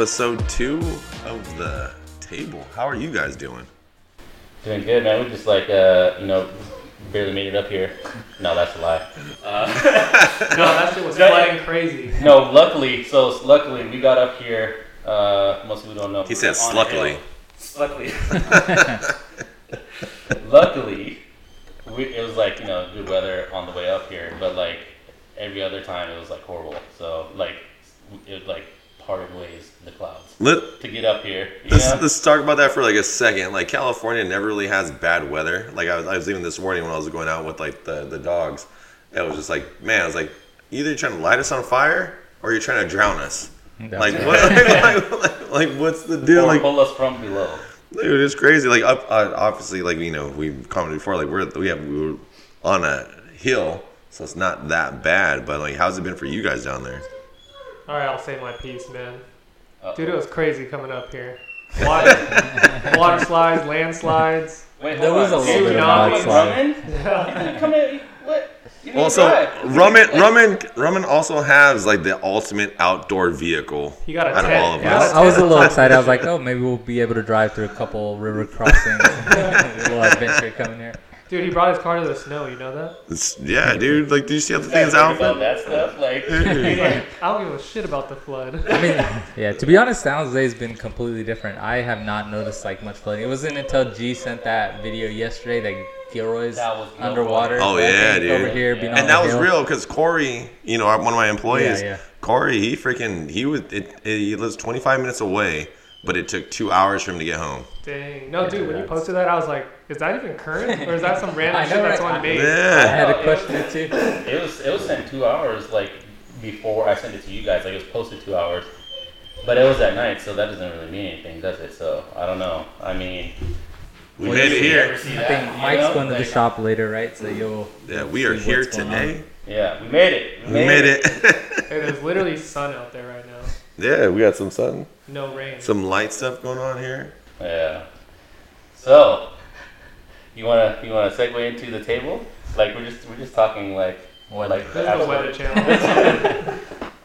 up, fellas? Episode two of the table. How are you guys doing? Doing good, man. We just like, uh, you know, barely made it up here. No, that's a lie. Uh, No, that shit was flooding crazy. no, luckily, so luckily we got up here. Uh, most people don't know. He said on a Luckily. luckily, we, it was like you know good weather on the way up here, but like every other time it was like horrible. So like it like parted ways in the clouds Let, to get up here. Let's, let's talk about that for like a second. Like California never really has bad weather. Like I was, I was even this morning when I was going out with like the, the dogs. It was just like, man, I was like, either you're trying to light us on fire or you're trying to drown us. Like what? like, like, like, what's the deal? or Like pull us from below. Dude, it's crazy. Like, up, uh, obviously, like you know, we've commented before. Like, we're we have we were on a hill, so it's not that bad. But like, how's it been for you guys down there? All right, I'll say my piece, man. Uh-oh. Dude, it was crazy coming up here. Water, water slides, landslides. Wait, There was a So little bit of not mudslide. Raman? Come in, what? You need Also, to drive. Raman, Raman, Raman also has like the ultimate outdoor vehicle You got a out of tent. all of Yeah, us. I, I was a little excited. I was like, oh, maybe we'll be able to drive through a couple river crossings. a little adventure coming here. Dude, he brought his car to the snow. You know that? It's- yeah, dude. Like, do you see how the thing's out? think about that stuff, like, He's like, I don't give a shit about the flood. I mean, yeah, to be honest, San Jose's been completely different. I have not noticed like much flooding. It wasn't until G sent that video yesterday that Gilroy's That was underwater. Oh, yeah, dude. Over here, being on And that was hill. real because Corey, you know, one of my employees, Yeah, yeah. Corey, he freaking he was it, it, he lives 25 minutes away, but it took two hours for him to get home. Dang. No, Yeah, dude, when you posted that, I was like, is that even current? Or is that some random shit that's on someone Yeah. I had Oh, to it question was- it too. it was it was sent two hours like before I sent it to you guys. Like it was posted two hours, but it was at night, so that doesn't really mean anything, does it? So I don't know. I mean, We Well, made it here. ever see I that, think you Mike's know? going to the Like, shop later, right? So you'll. Yeah, we are here what's on. today. Yeah, we made it. We made it. Hey, there's literally sun out there right now. Yeah, we got some sun, No rain. some light stuff going on here. Yeah. So, you wanna you wanna segue into the table? Like we're just we're just talking like What, like the absolute- weather channel.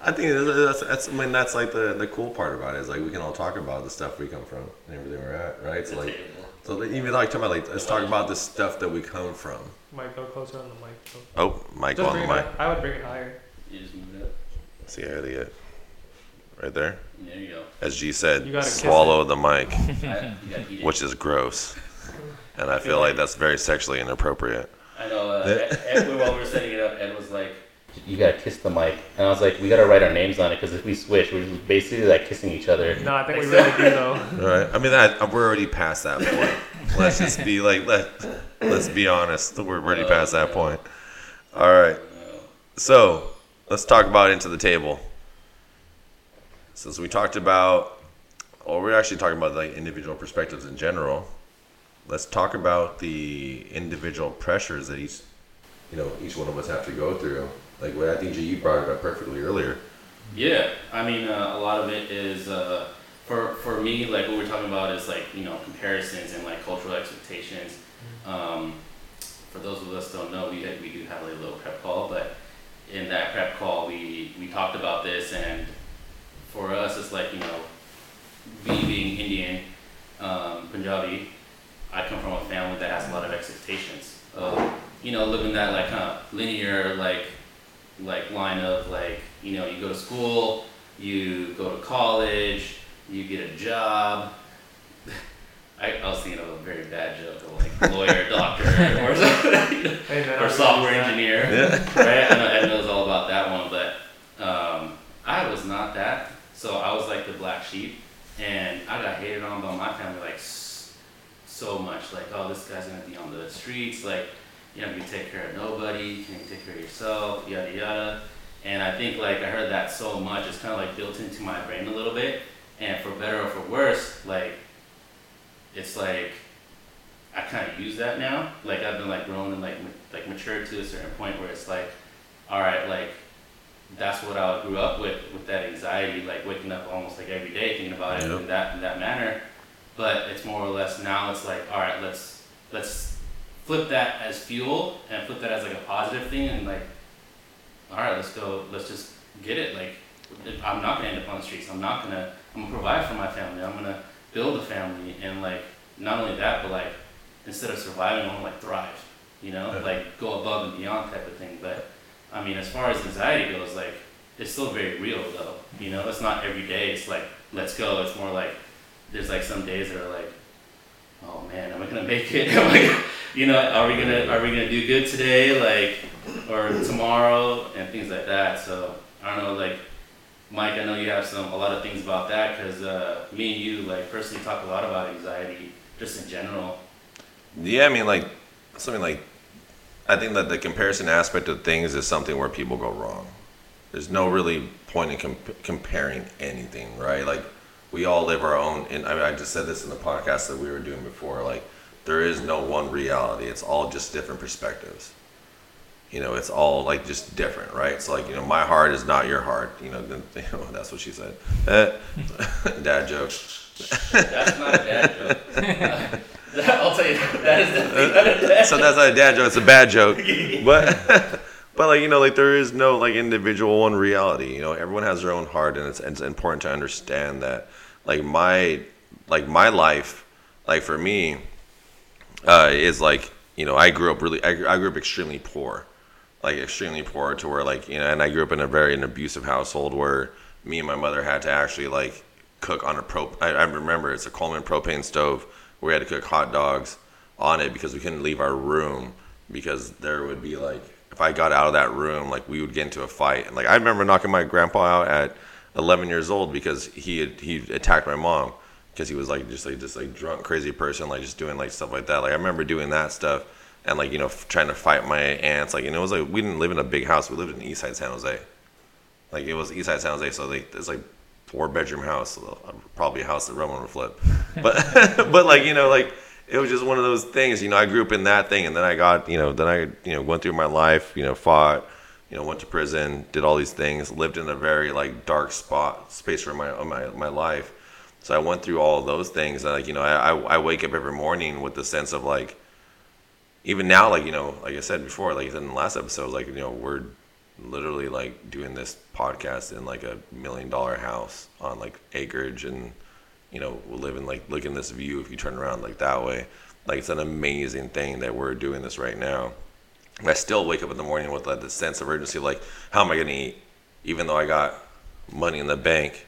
I think that's, that's, that's I mean that's like the, the cool part about it is like we can all talk about the stuff we come from and everything we're at, right? So like so even like talking about like let's talk about the stuff that we come from. Might go closer on the mic. though. Oh, Mike Just on the mic. I would bring it higher. You just move it up. See how they get right there. There you go. As G said, You swallow the mic, I, you gotta eat it. which is gross, and I feel like that's very sexually inappropriate. I know. Uh, Ed, Ed, while we were setting it up, Ed was like, "You gotta kiss the mic," and I was like, "We gotta write our names on it because if we switch, we're just basically like kissing each other." No, I think we really do though. All right. I mean, that, we're already past that point. Let's just be like, let, let's be honest. We're already past that point. All right. So let's talk about into the table. Since we talked about, or we're actually talking about like individual perspectives in general. Let's talk about the individual pressures that each, you know, each one of us have to go through. Like what I think you brought it up perfectly earlier. Yeah, I mean, uh, a lot of it is uh, for for me. Like what we're talking about is like you know comparisons and like cultural expectations. Um, for those of us don't know, we we do have like a little prep call, but in that prep call, we we talked about this, and for us, it's like you know, me being Indian, um, Punjabi, I come from a family that has a lot of expectations. Of, you know, living that like kind of linear like like line of like you know you go to school you go to college you get a job I, I was thinking of a very bad joke of like lawyer doctor or something you know, Hey, man, or software engineer Yeah. right I know Ed knows all about that one but um, I was not that so I was like the black sheep and I got hated on by my family like so much like oh this guy's gonna be on the streets like you're not gonna take care of nobody, can you take care of yourself, yada yada. And I think like I heard that so much, it's kind of like built into my brain a little bit. And for better or for worse, like it's like I kind of use that now. Like I've been like grown and like like matured to a certain point where it's like, all right, like that's what I grew up with with that anxiety, like waking up almost like every day thinking about it Yep. in that in that manner. But it's more or less now it's like, all right, let's let's flip that as fuel and flip that as like a positive thing and like all right let's go let's just get it like I'm not gonna end up on the streets. I'm not gonna. I'm gonna provide for my family. I'm gonna build a family, and like not only that, but like instead of surviving, I want to like thrive. You know, Yeah. like go above and beyond type of thing. But I mean, as far as anxiety goes, like it's still very real though. You know, it's not every day. It's like let's go. It's more like there's like some days that are like, oh man, am I gonna make it? I, you know, are we gonna are we gonna do good today? Like, or tomorrow and things like that. So I don't know, like. Mike, I know you have some a lot of things about that because uh, me and you like personally talk a lot about anxiety just in general. Yeah, I mean, like something like I think that the comparison aspect of things is something where people go wrong. There's no really point in comp- comparing anything, right? Like we all live our own. And I, mean, I just said this in the podcast that we were doing before. Like there is no one reality. It's all just different perspectives. You know, it's all like just different, right? So like you know, my heart is not your heart. You know, then, you know that's what she said. Dad joke. That's not a dad joke. I'll tell you, that is definitely not a dad so that's not a dad joke. It's a bad joke. But but like you know, like there is no like individual one reality. You know, everyone has their own heart, and it's, it's important to understand that. Like my like my life, like for me, uh, is like you know I grew up really I, grew- I grew up extremely poor, like extremely poor to where like you know, and I grew up in a very an abusive household where me and my mother had to actually like cook on a pro. I, I remember it's a Coleman propane stove we had to cook hot dogs on it because we couldn't leave our room because there would be like if I got out of that room like we would get into a fight. And like I remember knocking my grandpa out at 11 years old because he had he attacked my mom because he was like just like just like drunk crazy person like just doing like stuff like that. Like I remember doing that stuff and like you know trying to fight my aunts like and it was like we didn't live in a big house. We lived in East Side San Jose. Like it was East Side San Jose so like it's like four bedroom house um, probably a house that Raman would flip but but like you know like it was just one of those things you know I grew up in that thing and then I got you know then I you know went through my life you know fought you know went to prison did all these things lived in a very like dark spot space for my my my life. So I went through all of those things and like you know I I I wake up every morning with the sense of like even now like you know like I said before like in the last episode like you know we're literally like doing this podcast in like a million dollar house on like acreage and you know we'll live in like look in this view if you turn around like that way. Like it's an amazing thing that we're doing this right now. And I still wake up in the morning with like the sense of urgency like how am I gonna eat? Even though I got money in the bank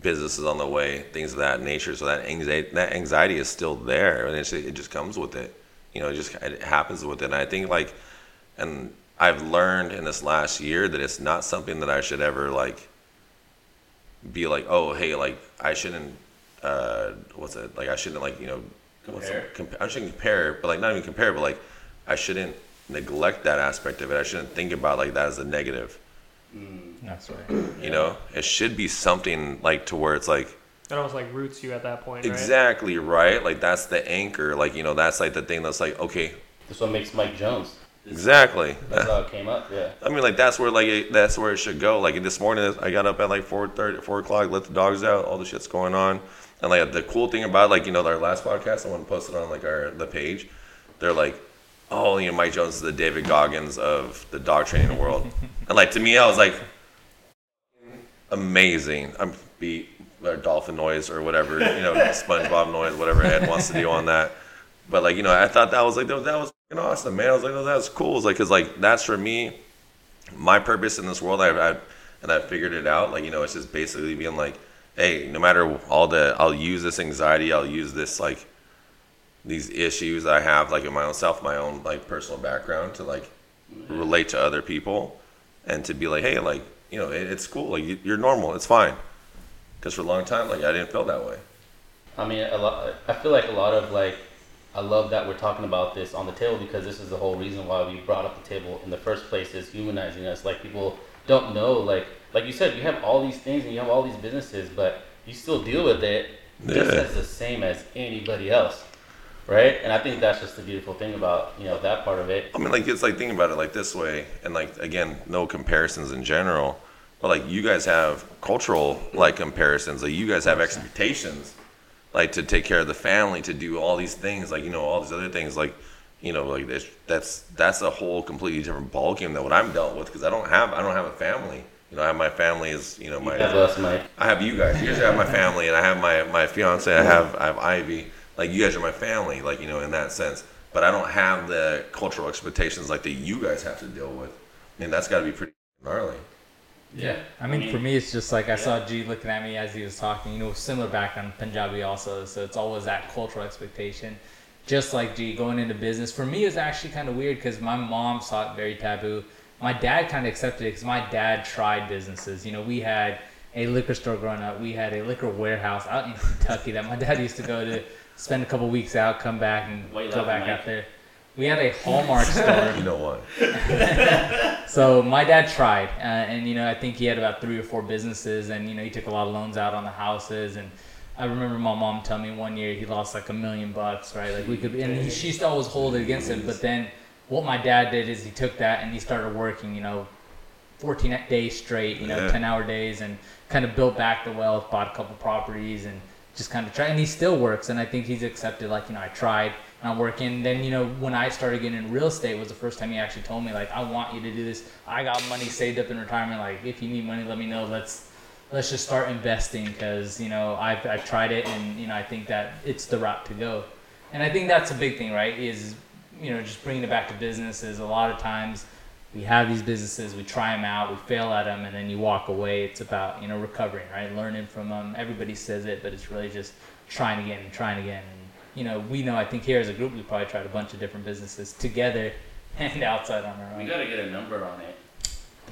business is on the way things of that nature. So that anxiety that anxiety is still there and it just comes with it. You know it just it happens with it. And I think like and I've learned in this last year that it's not something that I should ever like be like, oh, hey, like I shouldn't, uh, what's it like? I shouldn't like you know, what's Compare. it, compa- I shouldn't compare, but like not even compare, but like I shouldn't neglect that aspect of it. I shouldn't think about like that as a negative. That's right. You know, it should be something like to where it's like That almost like roots you at that point, right? exactly right. Like that's the anchor. Like you know, that's like the thing that's like okay, That's what makes Mike Jones. Exactly. That's how it came up. Yeah. I mean, like that's where like it, that's where it should go. Like this morning, I got up at like 4:30, 4 o'clock, let the dogs out, all the shit's going on, and like the cool thing about like you know our last podcast, I want to post it on like our the page. They're like, oh, you know, Mike Jones is the David Goggins of the dog training world, and like to me, I was like, amazing. I'm beat or dolphin noise or whatever, you know, SpongeBob noise, whatever Ed wants to do on that. But like you know, I thought that was like that was fucking awesome, man. I was like, oh, that's cool. It's like, cause like that's for me, my purpose in this world. I've, and I figured it out. Like you know, it's just basically being like, hey, no matter all the, I'll use this anxiety. I'll use this like these issues I have, like in my own self, my own like personal background, to like relate to other people, and to be like, hey, like you know, it, it's cool. Like you're normal. It's fine. Because for a long time, like I didn't feel that way. I mean, a lot. I feel like a lot of like, I love that we're talking about this on the table because this is the whole reason why we brought up the table in the first place is humanizing us. Like people don't know, like like you said, you have all these things and you have all these businesses, but you still deal with it just Yeah. as the same as anybody else, right? And I think that's just the beautiful thing about you know that part of it. I mean, like it's like thinking about it like this way, and like again, no comparisons in general, but like you guys have cultural like comparisons, like you guys have expectations, like to take care of the family, to do all these things, like you know all these other things, like you know like this, that's that's a whole completely different ballgame than what I'm dealt with because I don't have I don't have a family, You know, I have my family is you know my That's us, Mike. I have you guys. You guys have my family, and I have my my fiance. I have I have Ivy. Like you guys are my family. Like you know, in that sense. But I don't have the cultural expectations like that you guys have to deal with. and that's got to be pretty gnarly. Yeah. I mean, for me, it's just like I saw G looking at me as he was talking. You know, similar background, Punjabi also, so it's always that cultural expectation. Just like G going into business, for me, it was actually kind of weird because my mom saw it very taboo. My dad kind of accepted it because my dad tried businesses. You know, we had a liquor store growing up. We had a liquor warehouse out in Kentucky that my dad used to go to spend a couple weeks out, come back, and you go back out there. We had a Hallmark store. You know what? So my dad tried, uh, and you know I think he had about three or four businesses, and you know he took a lot of loans out on the houses, and I remember my mom telling me one year he lost like a million bucks, right? Like we could, and he, she used to always hold it against him, but then what my dad did is he took that and he started working, you know, 14 days straight, you know, Yeah. 10 hour days, and kind of built back the wealth, bought a couple properties, and just kind of tried. And he still works, and I think he's accepted, like, you know, I tried, I'm working. Then, you know, when I started getting in real estate was the first time he actually told me, like, I want you to do this. I got money saved up in retirement. Like, if you need money, let me know. Let's let's just start investing because you know I've, I've tried it and you know I think that it's the route to go and I think that's a big thing right is you know just bringing it back to businesses a lot of times we have these businesses we try them out we fail at them and then you walk away it's about you know recovering right learning from them everybody says it but it's really just trying again and trying again you know we know I think here as a group we probably tried a bunch of different businesses together and outside on our own. We own gotta get a number on it.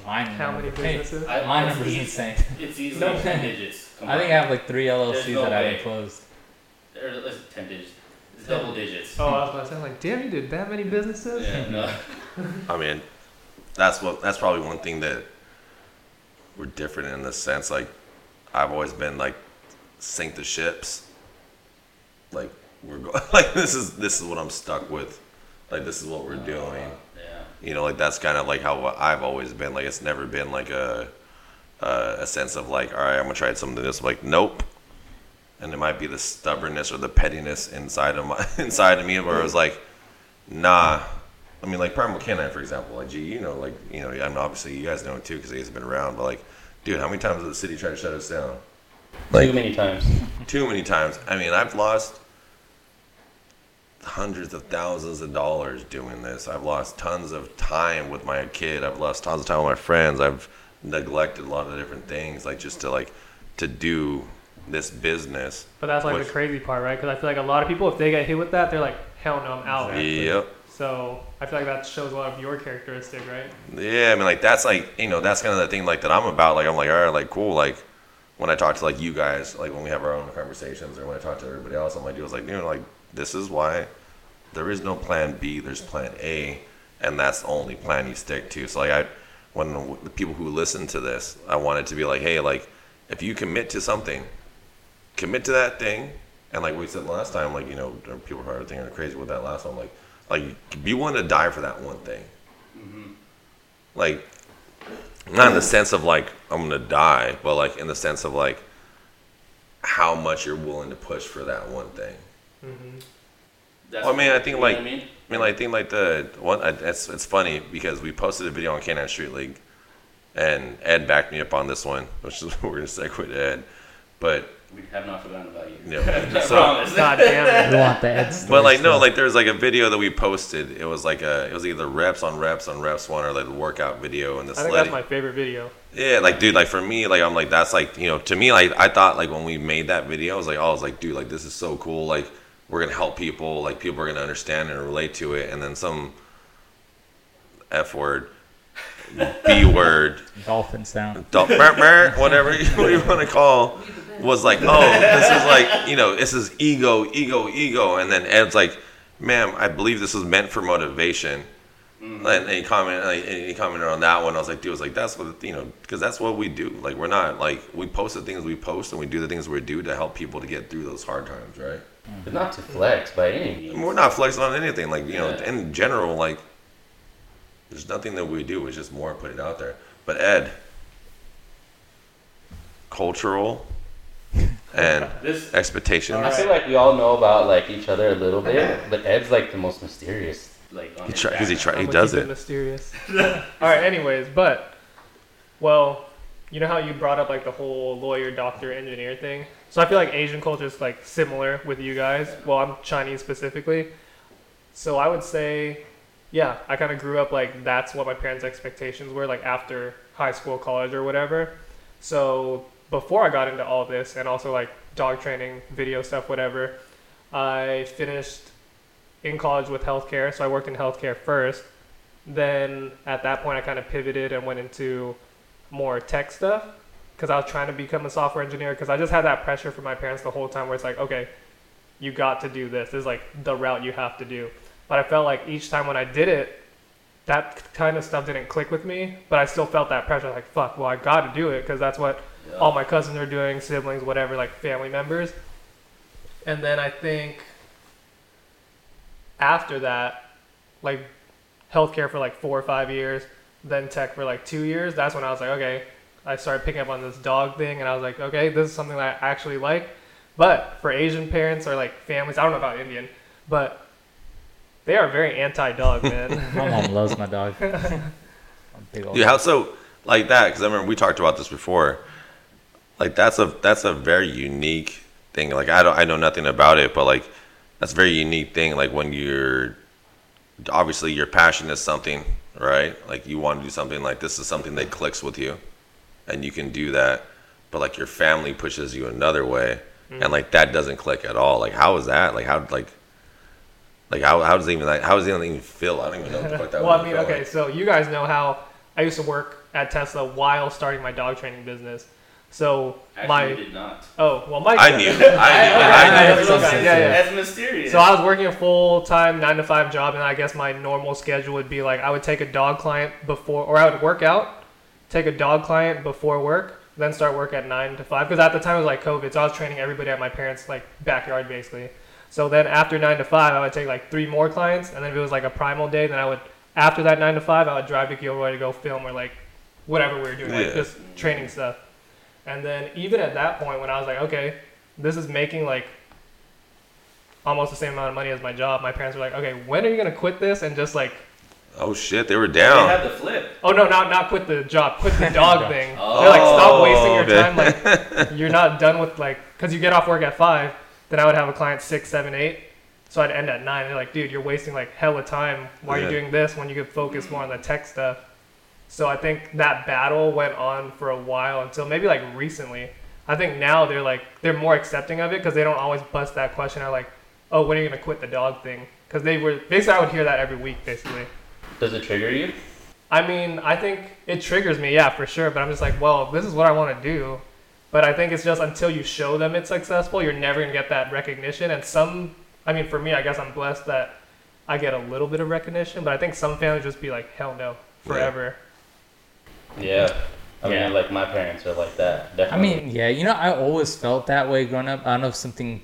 mine How many hey, businesses? I, my it's number's easy- insane It's easily No. ten digits. I think I have like three LLCs no that I haven't closed. Or less than ten digits. It's double digits. Oh, I was about to say, like, damn, you did that many businesses? Yeah, no. I mean, that's what that's probably one thing that we're different in the sense. Like, I've always been like sink the ships. Like we're go- like this is this is what I'm stuck with. Like this is what we're doing. Yeah. You know, like that's kind of like how I've always been. Like it's never been like a uh, a sense of like, all right, I'm gonna try something this. Like, nope. And it might be the stubbornness or the pettiness inside of my inside of me, where it was like, nah. I mean, like Primal Canine, for example. Like, gee, you know, like you know, I mean, obviously you guys know it too because he's been around. But like, dude, how many times has the city tried to shut us down? Like, too many times. Too many times. I mean, I've lost hundreds of thousands of dollars doing this. I've lost tons of time with my kid. I've lost tons of time with my friends. I've neglected a lot of different things, like just to like to do this business. But that's like Which- the crazy part, right? Because I feel like a lot of people, if they get hit with that, they're like, hell no, I'm out. Yep. So I feel like that shows a lot of your characteristic, right? Yeah, I mean, like that's like you know that's kind of the thing like that I'm about. Like I'm like, all right, like cool. Like when I talk to like you guys, like when we have our own conversations, or when I talk to everybody else, I'm like, dude, like, you know, like this is why there is no plan B. There's plan A, and that's the only plan you stick to. So like I, when the people who listen to this, I want it to be like, hey, like if you commit to something, commit to that thing. And like we said last time, like you know, people are thinking crazy with that last one. Like, like be willing to die for that one thing. Mm-hmm. Like, not in the sense of like I'm gonna die, but like in the sense of like how much you're willing to push for that one thing. That's Well, I mean, I think, like- I mean? I mean, like, I think like the one. It's it's funny because we posted a video on Canine Street League, and Ed backed me up on this one, which is we're gonna segue to Ed. But we have not forgotten about you. you know, I so promise. God damn We it. want the Ed but like no, story like there's like a video that we posted. It was like a it was either reps on reps on reps one or like the workout video and the I think sledding. that's my favorite video. Yeah, like dude, like for me, like I'm like that's like you know to me like I thought like when we made that video, I was like oh, I was like dude, like this is so cool. Like we're gonna help people. Like people are gonna understand and relate to it. And then some f word, b word, dolphin sound. dol- mer- mer- whatever you, what you want to call, was like oh this is like you know this is ego, ego, ego. And then Ed's like, ma'am, I believe this was meant for motivation. And, and he commented, like, and he commented on that one. I was like, dude, I was like, that's what you know, because that's what we do. Like, we're not like we post the things we post, and we do the things we do to help people to get through those hard times, right? But not to flex by any means. We're not flexing on anything. Like, you know, in general, like, there's nothing that we do. It's just more put it out there. But Ed, cultural and This expectations. I feel like we all know about like each other a little bit, but Ed's like the most mysterious. Like on He his try because he background. try he does keep it. mysterious. All right. Anyways, but well, you know how you brought up like the whole lawyer, doctor, engineer thing. So I feel like Asian culture is like similar with you guys. Well, I'm Chinese specifically. So I would say, yeah, I kind of grew up like that's what my parents' expectations were like after high school, college, or whatever. So before I got into all this and also like dog training, video stuff, whatever, I finished in college with healthcare. So I worked in healthcare first. Then at that point, I kind of pivoted and went into more tech stuff because I was trying to become a software engineer because I just had that pressure from my parents the whole time where it's like, okay, you got to do this. This is like the route you have to do. But I felt like each time when I did it, that kind of stuff didn't click with me. But I still felt that pressure, like, fuck, well, I got to do it because that's what Yeah. all my cousins are doing, siblings, whatever, like family members. And then I think after that, like healthcare for like four or five years, then tech for like two years. That's when I was like, okay, I started picking up on this dog thing, and I was like, okay, this is something that I actually like. But for Asian parents or like families, I don't know about Indian, but they are very anti-dog, man. My mom loves my dog. I'm a big old Dude, how so like that? Because I remember we talked about this before. Like that's a that's a very unique thing. Like I don't I know nothing about it, but like that's a very unique thing. Like when you're obviously your passion is something, right? Like you want to do something like this is something that clicks with you, and you can do that. But like your family pushes you another way, and mm. like that doesn't click at all. Like how is that? Like how like like how how does it even like how does it even feel? I don't even know what the fuck that well, I mean, okay, like. so you guys know how I used to work at Tesla while starting my dog training business. So Actually, my we did not. oh well, Mike. I did. knew. I knew. I knew. Okay, yeah, yeah. That's mysterious. So I was working a full time nine to five job, and I guess my normal schedule would be like I would take a dog client before, or I would work out, take a dog client before work, then start work at nine to five. Because at the time it was like COVID, so I was training everybody at my parents' like backyard basically. So then after nine to five, I would take like three more clients, and then if it was like a primal day, then I would after that nine to five, I would drive to Gilroy to go film or like whatever we were doing, like Yeah. just training stuff. And then even at that point, when I was like, okay, this is making like almost the same amount of money as my job, my parents were like, okay, when are you gonna quit this and just like, Oh shit, they were down. they had the flip. oh no, not not quit the job, quit the dog thing. Oh. They're like, stop wasting your okay. time. Like you're not done with like, cause you get off work at five, then I would have a client six, seven, eight. So I'd end at nine. They're like, dude, you're wasting like hella time. Why are you doing this when you could focus more on the tech stuff? So I think that battle went on for a while until maybe like recently. I think now they're like they're more accepting of it because they don't always bust that question out like, oh, when are you gonna quit the dog thing? Because they were basically I would hear that every week basically. Does it trigger you? I mean, I think it triggers me, yeah, for sure. But I'm just like, well, this is what I want to do. But I think it's just until you show them it's successful, you're never gonna get that recognition. And some, I mean, for me, I guess I'm blessed that I get a little bit of recognition. But I think some families just be like, hell no, forever. Yeah. I mean, like my parents are like that. I mean, yeah, you know, I always felt that way growing up. I don't know if something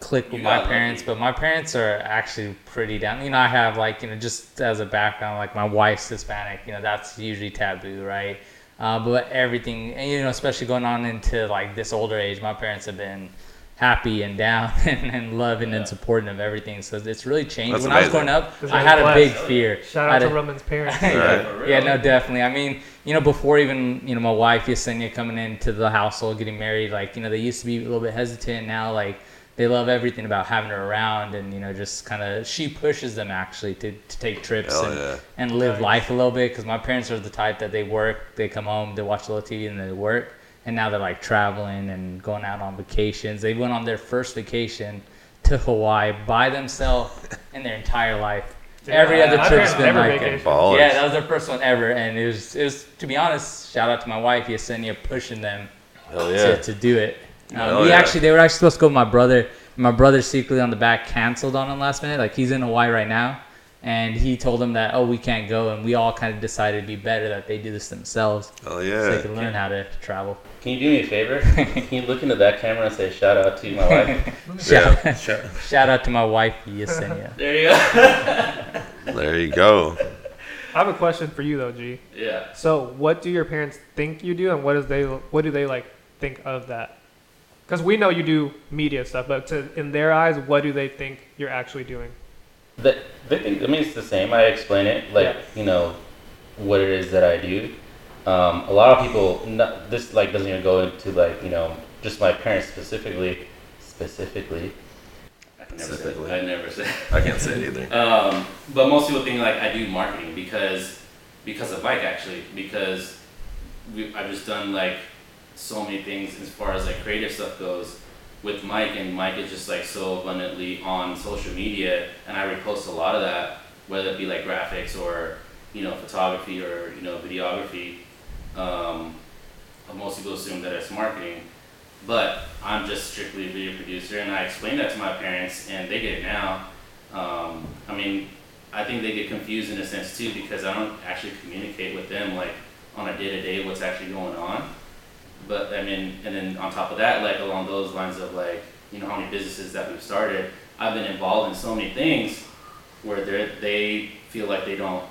clicked with You my parents, lucky. but my parents are actually pretty down. You know, I have like, you know, just as a background, like my wife's Hispanic, you know, that's usually taboo, right? Uh, but everything, and, you know, especially going on into like this older age, my parents have been happy and down and, and loving Yeah. and supporting of everything. So it's really changed. That's when I was growing up, This I is had a big fear. Shout out to a- Raman's parents. Yeah, For real. yeah, no, definitely. I mean, you know, before even you know my wife Yesenia coming into the household, getting married, like you know, they used to be a little bit hesitant. Now, like they love everything about having her around, and you know, just kind of she pushes them actually to, to take trips Hell and, yeah. and live life a little bit. Because my parents are the type that they work, they come home, they watch a little TV, and they work. And now they're like traveling and going out on vacations. They went on their first vacation to Hawaii by themselves in their entire life. Every other My trip's parents been like vacation. Yeah, that was their first one ever, and it was it was to be honest. Shout out to my wife Yesenia pushing them Hell to, yeah. to do it. Um, Hell we yeah. actually they were actually supposed to go with my brother. My brother secretly on the back canceled on him last minute. Like he's in Hawaii right now, and he told him that oh we can't go, and we all kind of decided it'd be better that they do this themselves Hell so they can learn how to travel. Can you do me a favor? Can you look into that camera and say shout out to my wife? Shout, Yeah. Sure. shout out to my wife Yesenia. there you go. There you go. I have a question for you though, G. yeah. So, what do your parents think you do, and what is they what do they like think of that? Because we know you do media stuff, but to, in their eyes, what do they think you're actually doing? The, they think, I mean, it's the same. I explain it, like, Yeah. you know, what it is that I do. um, a lot of people, not, this like doesn't even go into like you know just my parents specifically, specifically. I can never say. Specifically. I never say. I can't say it either. Um, but most people think like I do marketing because because of Mike actually because we, I've just done like so many things as far as like creative stuff goes with Mike and Mike is just like so abundantly on social media and I repost a lot of that whether it be like graphics or you know photography or you know videography. Um, most people assume that it's marketing, but I'm just strictly a video producer and I explain that to my parents and they get it now. Um, I mean, I think they get confused in a sense too because I don't actually communicate with them like on a day to day what's actually going on. But I mean, and then on top of that, like along those lines of like, you know, how many businesses that we've started, I've been involved in so many things where they they feel like they don't,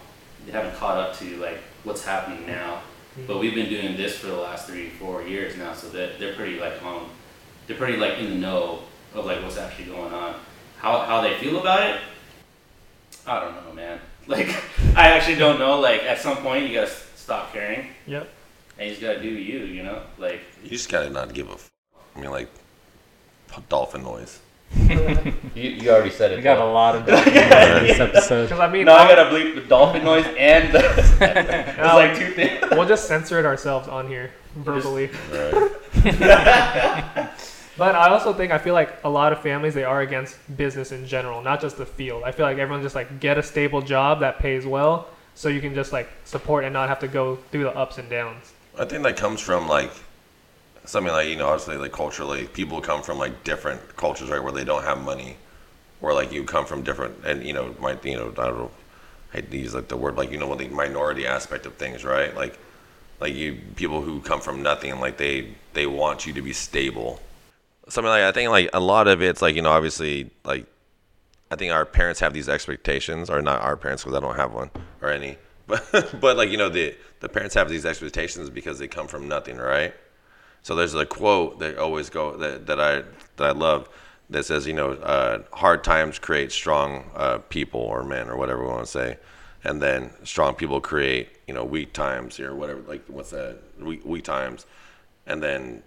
they haven't caught up to like what's happening now. Mm-hmm. But we've been doing this for the last three, four years now, so that they're pretty like on, they're pretty like in the know of like what's actually going on. How how they feel about it, I don't know, man. Like I actually don't know. Like at some point you gotta stop caring Yep. And you just gotta do you, you know. Like You just gotta not give a. F- I mean, like dolphin noise. you, you already said it. We got a though. lot of dolphin noise this episode. Because I mean, No, I I'll- gotta bleep the dolphin noise and the. it's No. like two things. we'll just censor it ourselves on here verbally. Right. But I also think I feel like a lot of families they are against business in general, not just the field. I feel like everyone just like get a stable job that pays well, so you can just like support and not have to go through the ups and downs. I think that comes from like something like you know obviously like culturally people come from like different cultures right where they don't have money or like you come from different and you know might you know I don't know I use like the word like you know the minority aspect of things right? Like like you people who come from nothing like they they want you to be stable. Something like I think like a lot of it's like you know obviously like I think our parents have these expectations, or not our parents because I don't have one or any, but but like you know the the parents have these expectations because they come from nothing, right? So there's a quote that always go that, that I that I love that says you know uh, hard times create strong uh, people or men or whatever we want to say, and then strong people create you know weak times or whatever like what's that weak, weak times, and then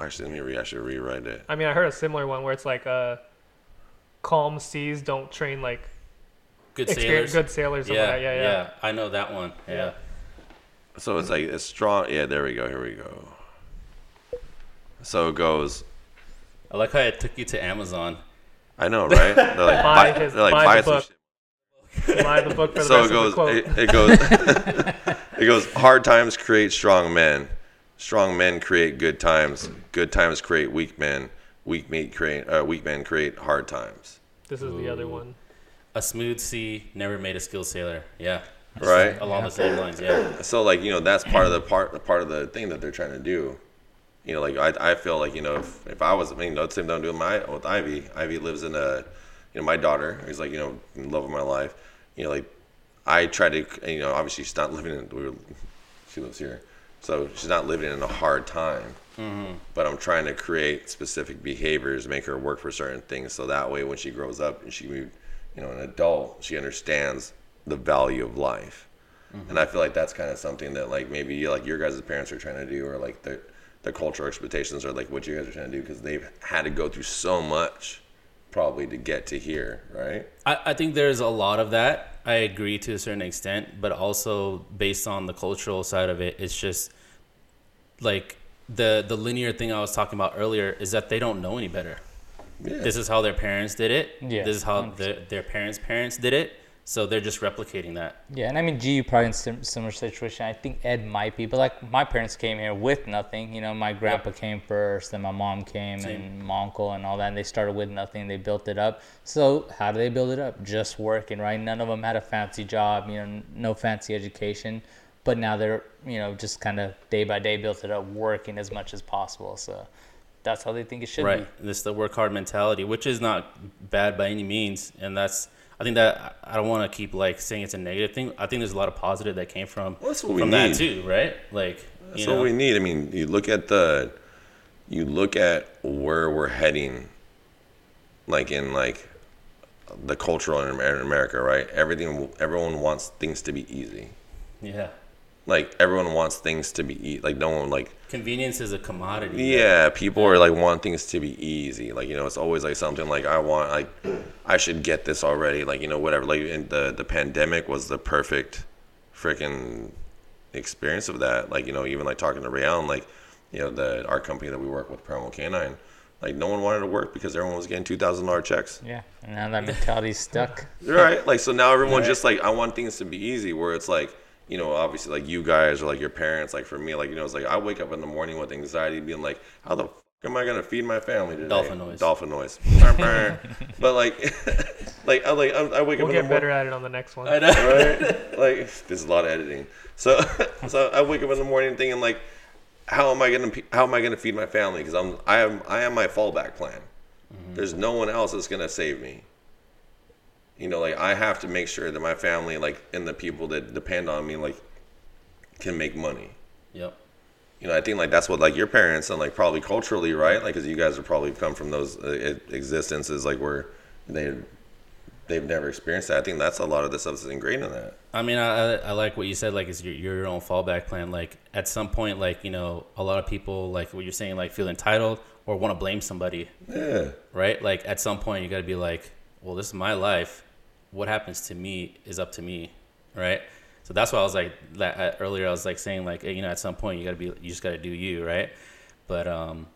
actually let me re should rewrite it. I mean, I heard a similar one where it's like uh, calm seas don't train like Good exper- sailors. good sailors. Something yeah, that. yeah, yeah, I know that one. Yeah. So it's like it's strong. Yeah, there we go. Here we go. So it goes. I like how it took you to Amazon. I know, right? They're like Buy buy, his- they're like buy buy the some book. shit. Buy the book for the So rest it of the goes. quote. It, it goes. it goes. Hard times create strong men. Strong men create good times. Good times create weak men. Weak men create. Uh, weak men create hard times. This is the other one. A smooth sea never made a skilled sailor. Yeah. Right. Along the same lines. Yeah. So like you know that's part of the part the part of the thing that they're trying to do. You know, like I, I feel like you know if, if I was I mean you know same thing I'm doing my with Ivy. Ivy lives in a you know my daughter is like you know in love of my life. You know like I try to you know obviously she's not living in we were, she lives here, so she's not living in a hard time. Mm-hmm. But I'm trying to create specific behaviors, make her work for certain things, so that way when she grows up and she, you know, an adult, she understands the value of life. Mm-hmm. And I feel like that's kind of something that like maybe like your guys' parents are trying to do, or like the the cultural expectations are like what you guys are trying to do because they've had to go through so much probably to get to here, right? I, I think there's a lot of that. I agree to a certain extent, but also based on the cultural side of it, it's just like the the linear thing I was talking about earlier is that they don't know any better. Yeah. This is how their parents did it. Yeah, This is how 100%. the, their parents' parents did it. So they're just replicating that. Yeah, and I mean, G, you probably in sim- similar situation. I think Ed might be, but like my parents came here with nothing. You know, my grandpa came first, then my mom came, Same. and my uncle, and all that. And they started with nothing. They built it up. So how do they build it up? Just working, right? None of them had a fancy job. You know, no fancy education. But now they're, you know, just kind of day by day built it up, working as much as possible. So that's how they think it should be. right. This the work hard mentality, which is not bad by any means, and that's. I think that I don't want to keep like saying it's a negative thing. I think there's a lot of positive that came from Well, that's what we from that too, right? Like That's you what we need. I mean, you look at the, you look at where we're heading, like in like the cultural in America, right? Everything, everyone wants things to be easy. yeah, like everyone wants things to be e- like no one like Convenience is a commodity. yeah people are like want things to be easy. Like you know it's always like something like i want like i should get this already like you know whatever. Like in the the pandemic was the perfect freaking experience of that. Like you know even like talking to Rayon, like you know the our company that we work with Primal Canine like no one wanted to work because everyone was getting two thousand dollar checks. Yeah, and now that mentality's stuck. right like so now everyone's just like i want things to be easy where it's like you know obviously like you guys or like your parents like for me like you know it's like i wake up in the morning with anxiety being like how the f- am i gonna feed my family today? Dolphin noise. dolphin noise. But like like i like i, I wake We'll up in get the better morning at it on the next one. I know. right? Like there's a lot of editing. So so i wake up in the morning thinking like how am i gonna how am i gonna feed my family? Because i'm i am i am my fallback plan. Mm-hmm. There's no one else that's gonna save me you know like i have to make sure that my family like and the people that depend on me like can make money Yep. you know i think like that's what like your parents and like probably culturally right like because you guys have probably come from those uh, existences like where they they've never experienced that i think that's a lot of the stuff that's ingrained in that I mean, I, I like what you said. Like, it's your, your own fallback plan. Like, at some point, like you know, a lot of people, like what you're saying, like feel entitled or want to blame somebody, yeah right? Like, at some point, you got to be like, well, this is my life. What happens to me is up to me, right? So that's why I was like that uh, earlier. I was like saying like, hey, you know, at some point, you got to be, you just got to do you, right? But um,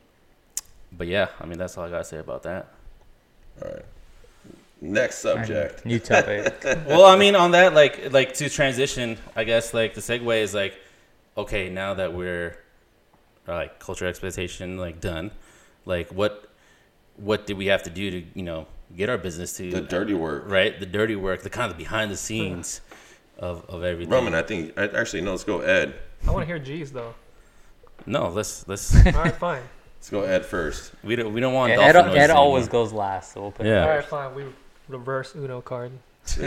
but yeah, I mean, that's all I gotta say about that. all right next subject New topic. well, I mean, on that, like, like to transition, I guess, like the segue is like, okay, now that we're like culture exploitation like done, like what, what did we have to do to you know get our business to the dirty work right, the dirty work, the kind of behind the scenes of of everything. raman i think I, actually no let's go ed I want to hear G's though. no, let's let's All right, fine. let's go ed first we don't we don't want Yeah, Ed, dolphin noise Ed always anymore. goes last, so we'll put Yeah. All right, fine. We reverse Uno card.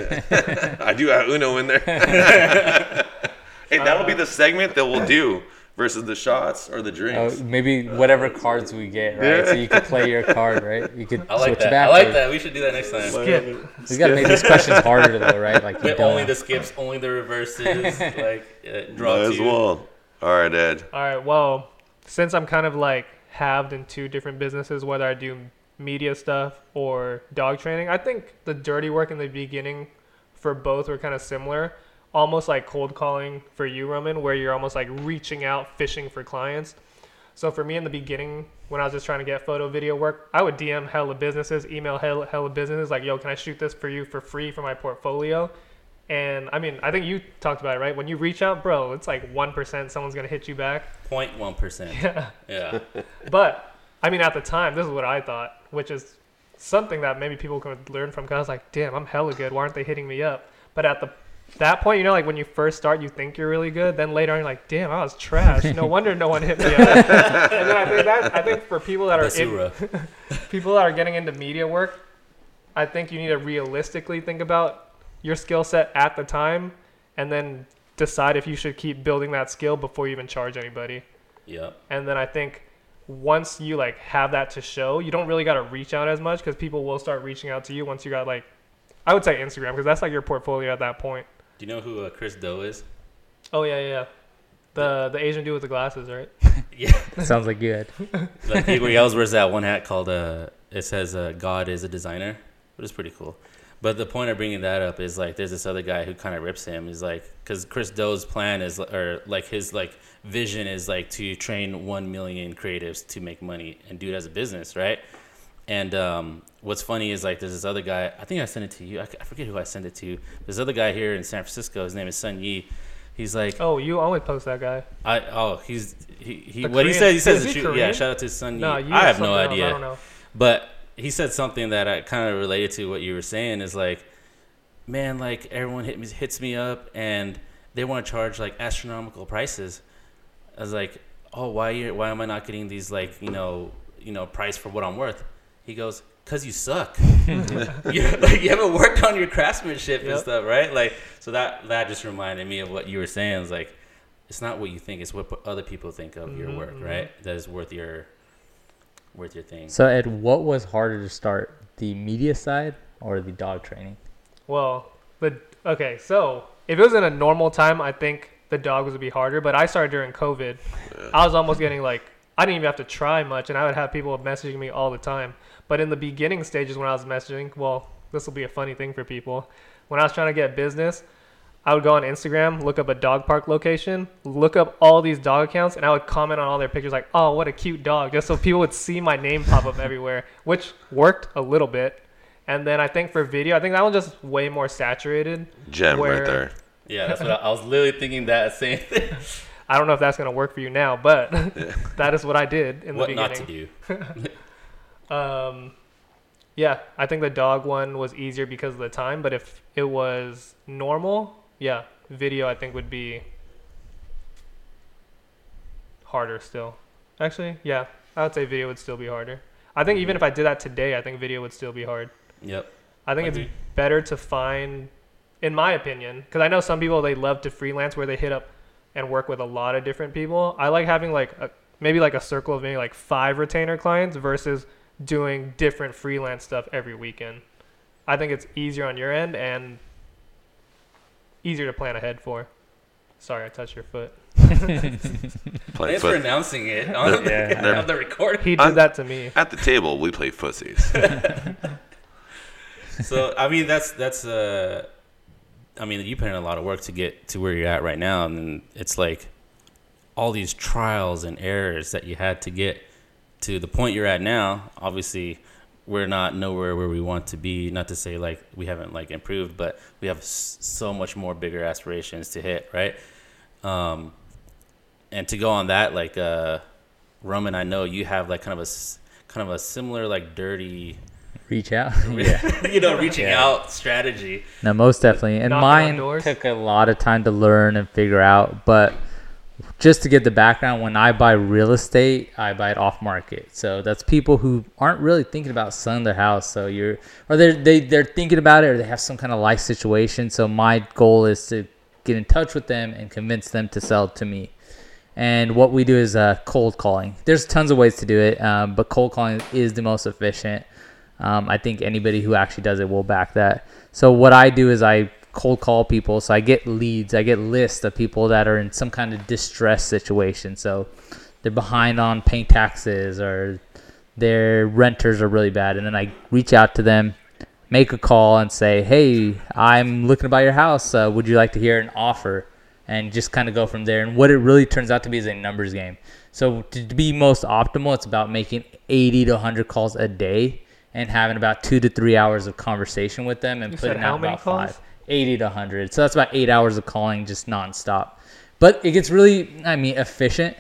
i do have uno in there hey uh, that'll be the segment that we'll do versus the shots or the Uh, drinks maybe whatever cards we get, right? So you can play your card, right? You could I like switch that. back. I like or- that. We should do that next time. Skip. We gotta make these questions harder though, right? Like you only the skips, only the reverses, like uh, draw Might as two. well all right ed All right. Well, since I'm kind of like halved in two different businesses, whether I do media stuff or dog training, I think the dirty work in the beginning for both were kind of similar. Almost like cold calling for you, Raman, where you're almost like reaching out, fishing for clients. So for me in the beginning, when I was just trying to get photo video work, I would DM hella businesses, email hella, hella businesses, like, yo, can I shoot this for you for free for my portfolio? And I mean, I think you talked about it, right? When you reach out, bro, it's like 1% someone's going to hit you back. 0.1 percent. Yeah. Yeah. But I mean, at the time, this is what I thought, which is something that maybe people could learn from. Cause I was like, damn, I'm hella good. Why aren't they hitting me up? But at the that point, you know, like when you first start, you think you're really good. Then later on, you're like, damn, I was trash. No wonder no one hit me up. and then I think that I think for people that are in, people that are getting into media work, I think you need to realistically think about your skill set at the time, and then decide if you should keep building that skill before you even charge anybody. Yep. And then I think once you like have that to show, you don't really got to reach out as much because people will start reaching out to you once you got like, I would say Instagram because that's like your portfolio at that point. Do you know who uh, Chris Do is? Oh yeah, yeah, yeah. The the Asian dude with the glasses, right? Yeah. Sounds like good. Like he, he always wears that one hat called uh, it says uh, God is a designer, which is pretty cool. But the point of bringing that up is like there's this other guy who kind of rips him. He's like, because Chris Do's plan is, or like his like vision is like to train one million creatives to make money and do it as a business, right? And um, what's funny is like there's this other guy. I think I sent it to you. I, I forget who I sent it to. There's other guy here in San Francisco. His name is Sun Yi. He's like, Oh, you always post that guy. I oh he's he, he what he says he says the he truth. Yeah, shout out to Sun Yi. No, you I have no else, idea. I don't know. But he said something that I kind of related to what you were saying is like, man, like everyone hit me, hits me up and they want to charge like astronomical prices. I was like, oh, why you why am I not getting these like you know you know price for what I'm worth? He goes, cause you suck. you, like, you haven't worked on your craftsmanship and stuff, right? Like, so that that just reminded me of what you were saying. It's like, it's not what you think; it's what other people think of your Mhm, work, mhm. right? That is worth your worth your thing. So Ed, what was harder to start, the media side or the dog training? Well, the okay, so if it was in a normal time, I think the dogs would be harder. But I started during COVID. I was almost getting like I didn't even have to try much, and I would have people messaging me all the time. But in the beginning stages when I was messaging, well, this will be a funny thing for people. When I was trying to get business, I would go on Instagram, look up a dog park location, look up all these dog accounts, and I would comment on all their pictures like, "Oh, what a cute dog," just so people would see my name pop up everywhere, which worked a little bit. And then I think for video, I think that one just way more saturated. Gem where- right there. Yeah, that's what I, I was literally thinking that same thing. I don't know if that's gonna work for you now, but that is what I did in the beginning. what beginning. not to do? Um, yeah, I think the dog one was easier because of the time, but if it was normal, yeah, video I think would be harder still. Actually, yeah, I would say video would still be harder. I think even if I did that today, I think video would still be hard. Yep. I think it's better to find, in my opinion, because I know some people they love to freelance where they hit up and work with a lot of different people. I like having like a, maybe like a circle of maybe like five retainer clients versus doing different freelance stuff every weekend. I think it's easier on your end and easier to plan ahead for. Sorry, I touched your foot. Playing Thanks for announcing it on, Yeah. the, on the recording. He did I'm- that to me. At the table, we play fussies. so I mean, that's that's uh, I mean, you put in a lot of work to get to where you're at right now, and it's like all these trials and errors that you had to get to the point you're at now. Obviously, we're not nowhere where we want to be. Not to say like we haven't like improved, but we have so much more bigger aspirations to hit, right? Um, and to go on that, like uh, Raman, I know you have like kind of a s- kind of a similar like dirty Reach out. yeah. you know, reaching Yeah. out strategy. No, most definitely. And Knocking mine took a lot of time to learn and figure out. But just to get the background, when I buy real estate, I buy it off market. So that's people who aren't really thinking about selling their house. So you're, or they're they, they're thinking about it, or they have some kind of life situation. So my goal is to get in touch with them and convince them to sell to me. And what we do is uh, cold calling. There's tons of ways to do it, um, but cold calling is the most efficient. Um, I think anybody who actually does it will back that. So what I do is I cold call people. So I get leads, I get lists of people that are in some kind of distress situation. So they're behind on paying taxes or their renters are really bad, and then I reach out to them, make a call, and say, "Hey, I'm looking to buy your house. Uh, would you like to hear an offer?" And just kind of go from there. And what it really turns out to be is a numbers game. So to be most optimal, it's about making 80 to 100 calls a day and having about two to three hours of conversation with them and You putting out about calls? five. 80 to 100. So that's about eight hours of calling just nonstop. But it gets really, I mean, efficient.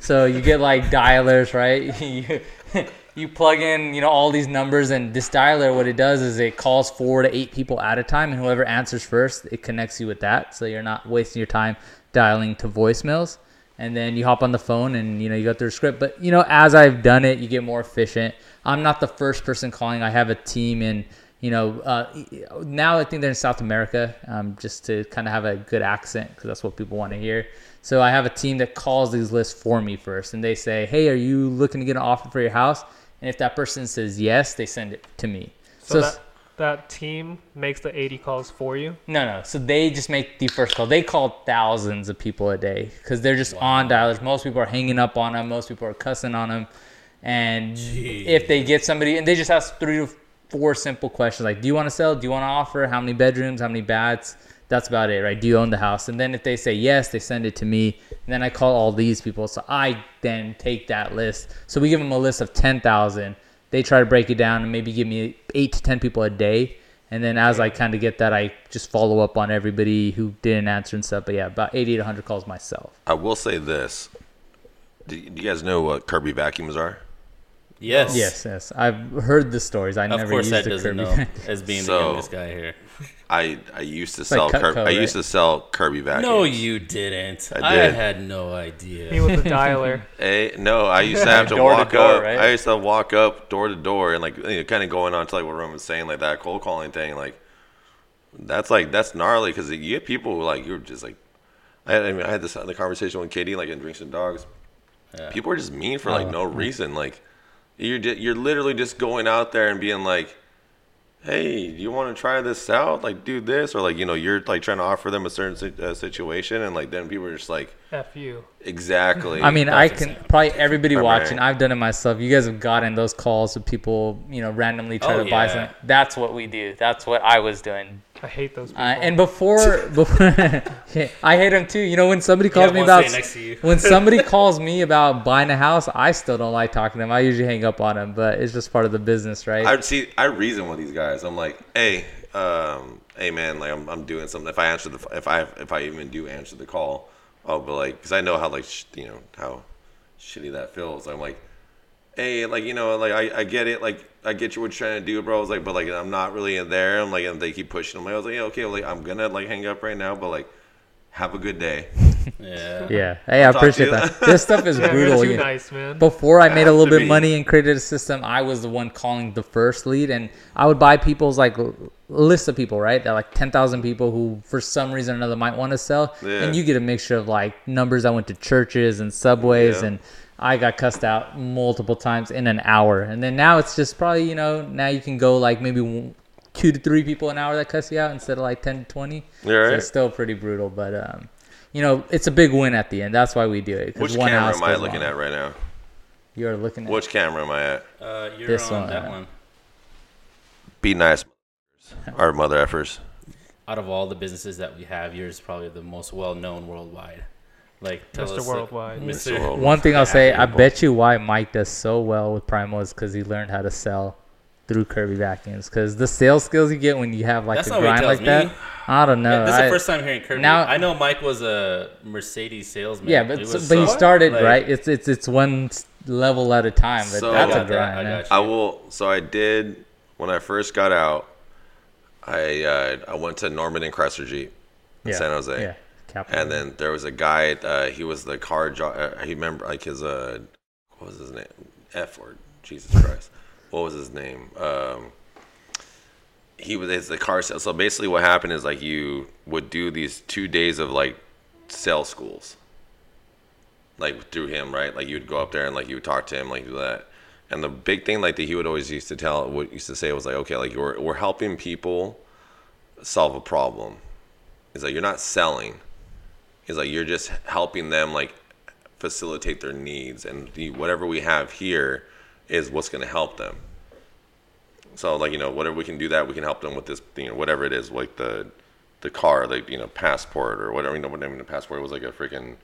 So you get like dialers, right? you, you plug in, you know, all these numbers, and this dialer, what it does is it calls four to eight people at a time, and whoever answers first, it connects you with that. So you're not wasting your time dialing to voicemails. And then you hop on the phone and you know you go through a script. But you know, as I've done it, you get more efficient. I'm not the first person calling. I have a team in you know, uh, now I think they're in South America, um, just to kind of have a good accent because that's what people want to hear. So I have a team that calls these lists for me first, and they say, "Hey, are you looking to get an offer for your house?" And if that person says yes, they send it to me. So, s- that, that team makes the 80 calls for you. no, no. So they just make the first call. They call thousands of people a day because they're just on dialers. Most people are hanging up on them. Most people are cussing on them. And if they get somebody, and they just ask three to four simple questions like, "Do you want to sell? Do you want to offer? How many bedrooms? How many baths?" That's about it, right? Do you own the house? And then if they say yes, they send it to me. And then I call all these people. So I then take that list. So we give them a list of ten thousand. They try to break it down and maybe give me eight to ten people a day. And then as I kind of get that, I just follow up on everybody who didn't answer and stuff. But yeah, about 80 to 100 calls myself. I will say this. Do you do you guys know what Kirby vacuums are? Yes. Yes, yes. I've heard the stories. I Of never course, used that a doesn't Kirby. know vacuum. as being the So- youngest guy here. I I used to like sell Cutco, Kirby. I used right? to sell Kirby vacuums. No, you didn't. I I, did. had no idea. He was a dialer. Eh, no, I used to have to Door to walk door, up. right? I used to walk up door to door and like you know, kind of going on to like what Raman was saying, like that cold calling thing. Like that's like that's gnarly because you get people who like you're just like. I, had, I mean, I had this the conversation with Katie like in Drinks and Dogs. Yeah. People are just mean for like Oh, no reason. Like you're you're literally just going out there and being like, hey, do you want to try this out? Like, do this, or like, you know, you're like trying to offer them a certain uh, situation, and like then people are just like, F you. exactly. I mean, I can example. probably everybody Right. watching. I've done it myself. You guys have gotten those calls with people, you know, randomly trying Oh, to buy something. That's what we do. That's what I was doing. I hate those people. Uh, and before, before I hate them too. You know, when somebody calls me about next to you. when somebody calls me about buying a house, I still don't like talking to them. I usually hang up on them, but it's just part of the business, right? I see. I reason with these guys. I'm like, hey, um, hey man, like I'm, I'm doing something. If I answer the, if I, if I even do answer the call, oh, but like, because I know how like, sh- you know, how shitty that feels. I'm like, hey, like you know, like I, I get it, like I get you what you're trying to do, bro. I was like, but like I'm not really in there. I'm like, and they keep pushing. I'm like, I was like, yeah, okay, like I'm gonna like hang up right now, but like, have a good day. Yeah. yeah. Hey, I talk to appreciate that. This stuff is yeah, brutal. too you- nice, man. before I made a little bit of money and created a system, I was the one calling the first lead, and I would buy people's like l- list of people, right? That like ten thousand people who, for some reason or another, might want to sell, Yeah. and you get a mixture of like numbers I went to churches and subways, Yeah. and I got cussed out multiple times in an hour, and then now it's just probably you know now you can go like maybe one- two to three people an hour that cuss you out instead of like ten to twenty. Yeah, So it's still pretty brutal, but um, you know it's a big win at the end. That's why we do it. 'cause Which one camera am I looking long. at right now? You're looking at Which camera am I at? Uh, you're This on one, that uh, one. Be nice, our mother effers. Out of all the businesses that we have, yours is probably the most well known worldwide. Like tell Mr. us, Worldwide. Like, Mr. Mr. Worldwide. One thing I'll say, I bet you why Mike does so well with Primo is because he learned how to sell through Kirby vacuums. Because the sales skills you get when you have like That's a not grind tells like that. I don't know. this is I- the first time hearing Kirby. now- I know Mike was a Mercedes salesman. yeah, but so- was but he started like- right. It's it's it's one level at a time, but So- that's I a got that. I man. got you. I will. So I did when I first got out. I uh, I went to Normandin Chrysler Jeep in Yeah, San Jose, Yeah, Capital. and then there was a guy. Uh, he was the car. Jo- uh, he remember like his uh, what was his name? F word. Jesus Christ. What was his name? Um, he was it's the car sale. So basically, what happened is like you would do these two days of like sales schools, like through him, right? Like you would go up there and like you would talk to him, like do that. And the big thing, like that he would always used to tell, what used to say was like, okay, like we're we're helping people solve a problem. He's like, you're not selling. He's like, you're just helping them like facilitate their needs, and the, whatever we have here is what's going to help them. So like you know whatever we can do that we can help them with this you know whatever it is like the the car like you know passport or whatever you know what I mean the passport was like a freaking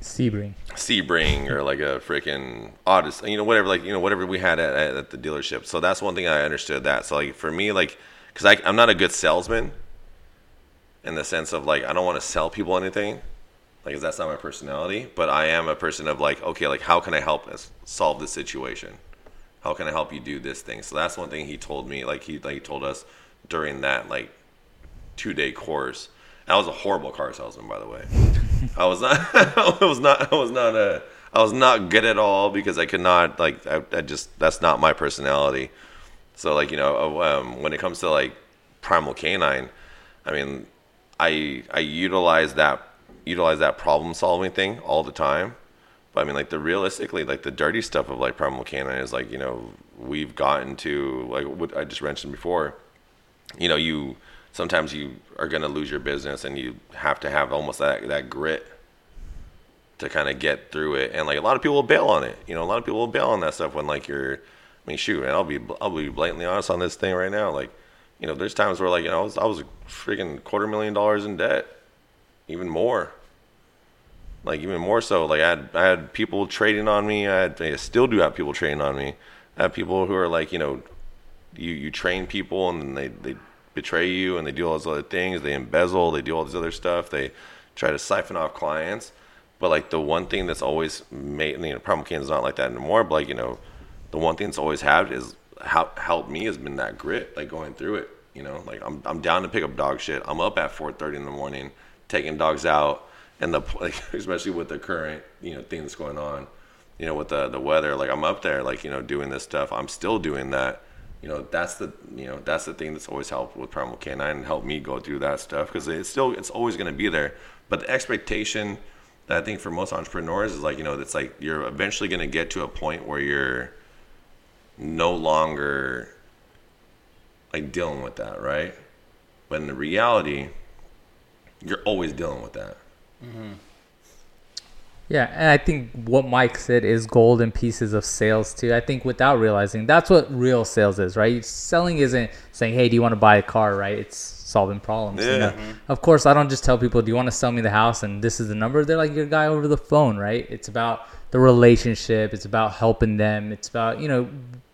Sebring. Sebring or like a freaking Odyssey, you know, whatever, like, you know, whatever we had at, at, at the dealership. So that's one thing I understood that. So, like, for me, like, because I'm not a good salesman in the sense of, like, I don't want to sell people anything, like, that's not my personality, but I am a person of, like, okay, like, how can I help us solve this situation? How can I help you do this thing? So that's one thing he told me, like, he, like, told us during that, like, two day course. I was a horrible car salesman, by the way. I was not. I was not. I was not a. I was not good at all because I could not like. I, I just that's not my personality. So like you know, uh, um, when it comes to like primal canine, I mean, I I utilize that utilize that problem solving thing all the time. But I mean, like the realistically, like the dirty stuff of like primal canine is like you know we've gotten to like what I just mentioned before. You know, you sometimes you are going to lose your business and you have to have almost that that grit to kind of get through it. And like a lot of people will bail on it. You know a lot of people will bail on that stuff when like you're i mean shoot man i'll be i'll be blatantly honest on this thing right now. Like you know there's times where like you know i was i was freaking quarter million dollars in debt even more like even more so like i had i had people trading on me. I, had, I still do have people trading on me. I have people who are like you know you you train people and then they they betray you and they do all these other things. They embezzle they do all this other stuff. They try to siphon off clients. But like the one thing that's always made you know problem is not like that anymore but like you know the one thing that's always had is how helped me has been that grit like going through it you know? Like i'm, I'm down to pick up dog shit. I'm up at 4.30 in the morning taking dogs out and the like especially with the current you know thing that's going on you know with the the weather like i'm up there like you know doing this stuff i'm still doing that you know that's the you know that's the thing that's always helped with primal canine and helped me go through that stuff because it's still it's always going to be there but the expectation that i think for most entrepreneurs is like you know it's like you're eventually going to get to a point where you're no longer like dealing with that, right? But in the reality, you're always dealing with that. Mm-hmm. Yeah, and I think what Mike said is golden pieces of sales too. I think without realizing that's what real sales is, right? Selling isn't saying, "Hey, do you want to buy a car?" Right? It's solving problems. you Yeah. know? Of course, I don't just tell people, "Do you want to sell me the house?" and this is the number. They're like your guy over the phone, right? It's about the relationship. It's about helping them. It's about you know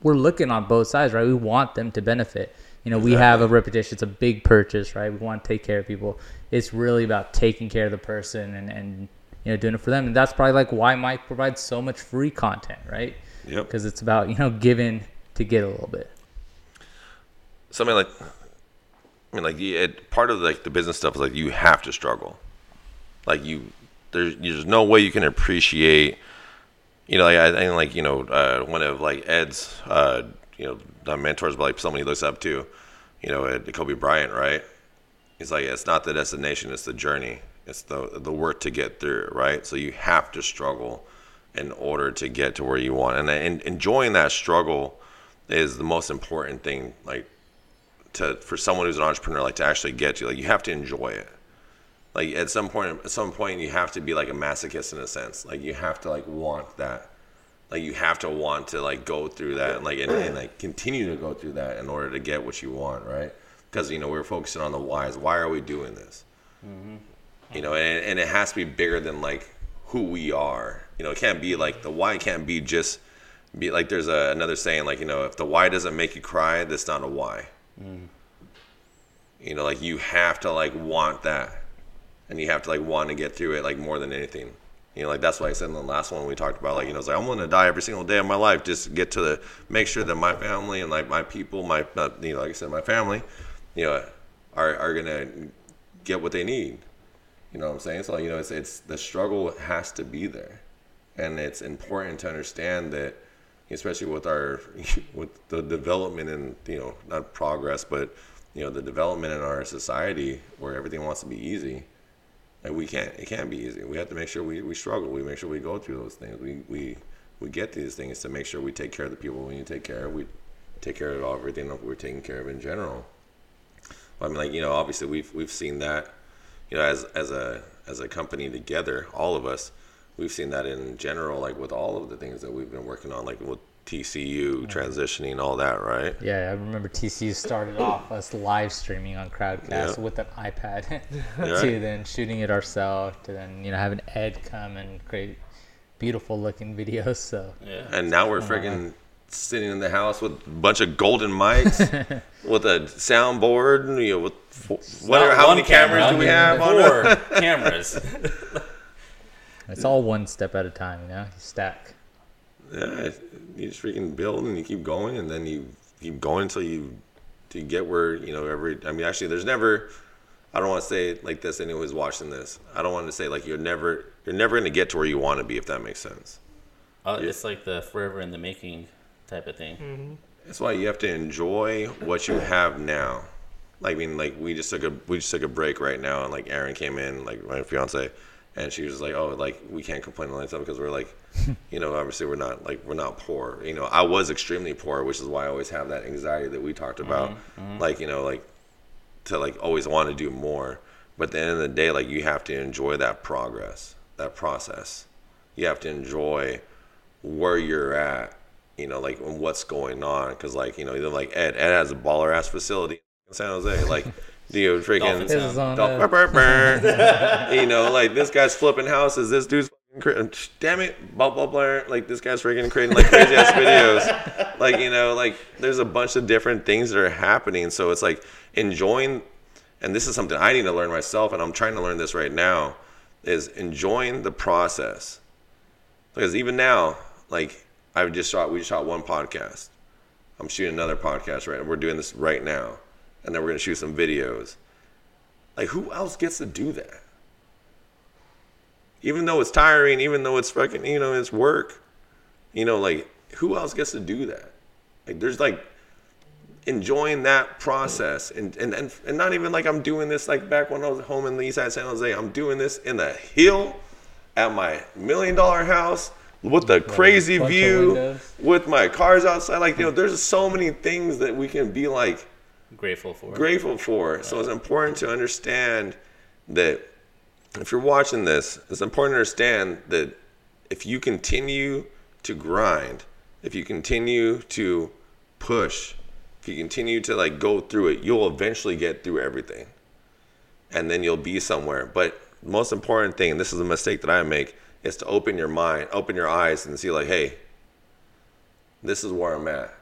we're looking on both sides, right? We want them to benefit. You know, we have a reputation. It's a big purchase, right? We want to take care of people. It's really about taking care of the person and and you know doing it for them and that's probably like why mike provides so much free content right Yep. because it's about you know giving to get a little bit something like I mean, like it, part of like the business stuff is like you have to struggle. Like you, there's there's no way you can appreciate. You know, like I think like you know uh, one of like Ed's uh, you know not mentors, but like someone he looks up to. You know, Ed, Kobe Bryant, right? He's like, it's not the destination, it's the journey. It's the the work to get through, right? So you have to struggle in order to get to where you want, and, and enjoying that struggle is the most important thing. Like to for someone who's an entrepreneur, like to actually get to, like you have to enjoy it. Like at some point, at some point, you have to be like a masochist in a sense. Like you have to like want that. Like you have to want to like go through that and like and, and like continue to go through that in order to get what you want, right? Because you know we're focusing on the whys. Why are we doing this? Mm-hmm. You know, and, and it has to be bigger than like who we are. You know, it can't be like the why can't be just be like there's a, another saying like you know if the why doesn't make you cry, that's not a why. Mm. You know, like you have to like want that, and you have to like want to get through it like more than anything. You know, like that's why I said in the last one we talked about like you know it's like I'm gonna die every single day of my life just to get to the make sure that my family and like my people, my you know like I said my family, you know, are are gonna get what they need. You know what I'm saying? So you know, it's it's the struggle has to be there, and it's important to understand that, especially with our with the development and you know not progress, but you know the development in our society where everything wants to be easy. Like we can't, it can't be easy. We have to make sure we, we struggle. We make sure we go through those things. We we we get these things to make sure we take care of the people we need to take care of. We take care of all everything that we're taking care of in general. I mean, like you know, obviously we've we've seen that, you know, as as a as a company together, all of us, we've seen that in general, like with all of the things that we've been working on, like with TCU transitioning, all that, right? yeah i remember tcu started off us live streaming on crowdcast Yeah. with an ipad Yeah. to then shooting it ourselves to then you know having ed come and create beautiful looking videos so Yeah. And now we're freaking sitting in the house with a bunch of golden mics, with a soundboard, you know, with f- whatever. How many cameras camera, do we have on? it? Four cameras. it's all one step at a time you know you stack Yeah, you just freaking build and you keep going, and then you keep going until you to get where you know every. I mean, actually, there's never. I don't want to say it like this. Anyone who's watching this, I don't want to say like you're never you're never going to get to where you want to be if that makes sense. Uh, it's like the forever in the making type of thing. Mm-hmm. That's why you have to enjoy what you have now. Like I mean, like we just took a we just took a break right now, and like Aaron came in, like my fiance, and she was like, "Oh, like we can't complain on that stuff because we're like, you know, obviously we're not like we're not poor. You know, I was extremely poor, which is why I always have that anxiety that we talked about. Mm-hmm, mm-hmm. Like you know, like to like always want to do more. But at the end of the day, like you have to enjoy that progress, that process. You have to enjoy where you're at, you know, like and what's going on. Cause like, you know, like Ed, Ed has a baller ass facility in San Jose. Like, you know, freaking, Dolphins His own, Dol- burr, burr, burr. you know, like this guy's flipping houses. This dude's, damn it, blah, blah, blah. Like this guy's freaking creating like crazy ass videos. Like, you know, like there's a bunch of different things that are happening. So it's like enjoying, and this is something I need to learn myself, and I'm trying to learn this right now, is enjoying the process. Because even now, like I've just shot, we just shot one podcast. I'm shooting another podcast right. Now. We're doing this right now, and then we're gonna shoot some videos. Like who else gets to do that? Even though it's tiring, even though it's fucking, you know, it's work. You know, like who else gets to do that? Like there's like enjoying that process and, and, and, and not even like I'm doing this like back when I was home in the east side San Jose. I'm doing this in the hill at my million dollar house with the crazy view with my cars outside. Like, you know, there's so many things that we can be like, Grateful for. grateful for. So it's important to understand that if you're watching this, it's important to understand that if you continue to grind, if you continue to push, if you continue to like go through it, you'll eventually get through everything. And then you'll be somewhere. But most important thing, and this is a mistake that I make, is to open your mind, open your eyes and see like, hey, this is where I'm at.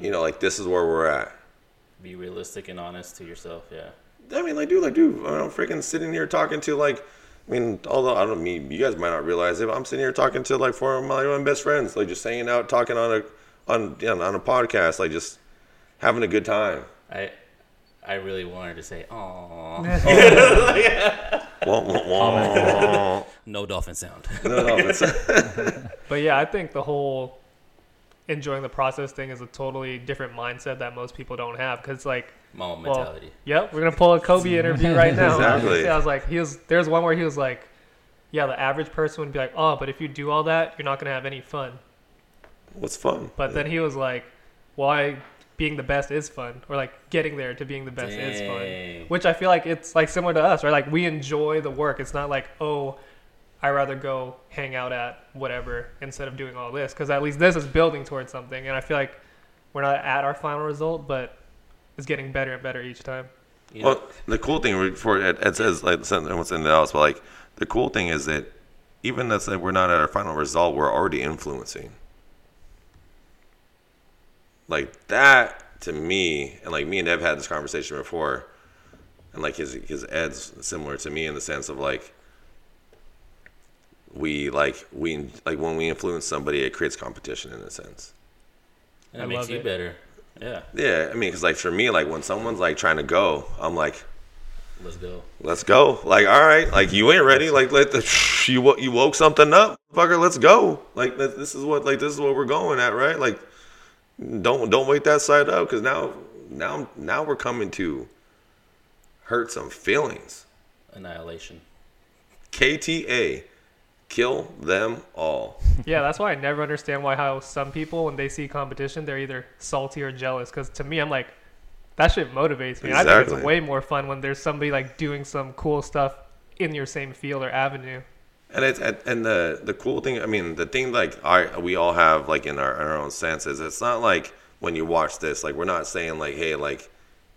You know, like this is where we're at. Be realistic and honest to yourself. Yeah. I mean, like, dude, like, dude, I'm freaking sitting here talking to like, I mean, although I don't mean you guys might not realize it, but I'm sitting here talking to like four of my, my best friends, like just hanging out, talking on a on you know, on a podcast, like just having a good time. I I really wanted to say, "Oh, no dolphin sound." no, no, it's, But yeah, I think the whole enjoying the process thing is a totally different mindset that most people don't have. Cause like, Mama Well, mentality. yep, we're gonna pull a Kobe interview right now. Exactly. I was like, he was. There's one where he was like, yeah, the average person would be like, oh, but if you do all that, you're not gonna have any fun. what's fun? But then he was like, why being the best is fun, or like getting there to being the best is fun. Which I feel like it's like similar to us, right? Like we enjoy the work. It's not like, oh, I rather go hang out at whatever instead of doing all this, because at least this is building towards something. And I feel like we're not at our final result, but it's getting better and better each time. You know, Well, the cool thing for it, it says like what's in the house, but like the cool thing is that even though like we're not at our final result, we're already influencing. Like that to me, and like me and Ev had this conversation before, and like his his Ed's similar to me in the sense of like we like we like when we influence somebody, it creates competition in a sense. and I makes you it. better. Yeah. Yeah, I mean, because like for me, like when someone's like trying to go, I'm like. Let's go. Let's go. Like, all right. Like, you ain't ready. Like, let the you wo- you woke something up, fucker. Let's go. Like, this this is what like this is what we're going at, right? Like, don't don't wait that side up because now now now we're coming to hurt some feelings. Annihilation. KTA, kill them all. Yeah, that's why I never understand why how some people when they see competition they're either salty or jealous. Because to me, I'm like, that shit motivates me. I think it's way more fun when there's somebody like doing some cool stuff in your same field or avenue. And it's and and the the cool thing, I mean, the thing like I we all have like in our, our own senses. It's not like when you watch this, like we're not saying like, hey, like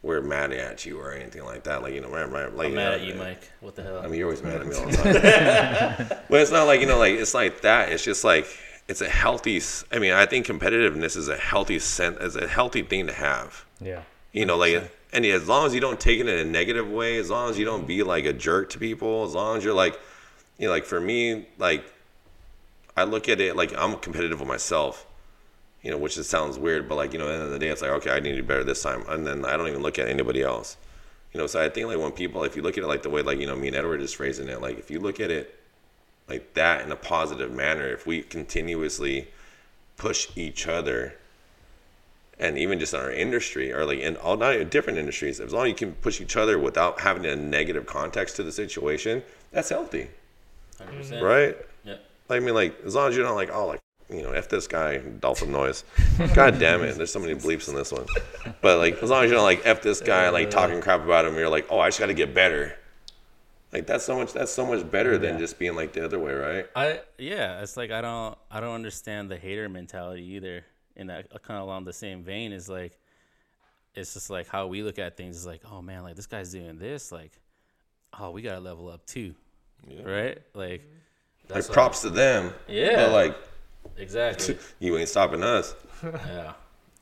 we're mad at you or anything like that. Like you know, right, right, like I'm mad uh, at you, Mike. What the hell? I mean, you're always mad at me all the time. but it's not like you know, like it's like that. It's just like it's a healthy. I mean, I think competitiveness is a healthy sen is a healthy thing to have. Yeah. You know, like, and as long as you don't take it in a negative way, as long as you don't be like a jerk to people, as long as you're like, you know, like for me, like, I look at it like I'm competitive with myself, you know, which it sounds weird, but like, you know, at the end of the day, it's like, okay, I need to do better this time. And then I don't even look at anybody else, you know, so I think like when people, if you look at it like the way, like, you know, me and Edward is phrasing it, like, if you look at it like that in a positive manner, if we continuously push each other, and even just in our industry or like in all not different industries, as long as you can push each other without having a negative context to the situation, that's healthy, 100%. right? Like, I mean, like as long as you're not like, oh, like you know, f this guy, dolphin noise. God damn it, there's so many bleeps in this one. But like, as long as you're not like f this guy, like talking crap about him, you're like, oh, I just got to get better. Like that's so much. That's so much better than just being like the other way, right? I yeah, it's like I don't I don't understand the hater mentality either. In that uh, kind of along the same vein is like, it's just like how we look at things is like, oh man, like this guy's doing this, like, oh we gotta level up too, right? Like, Like props to them. Yeah. But like exactly. you ain't stopping us. yeah,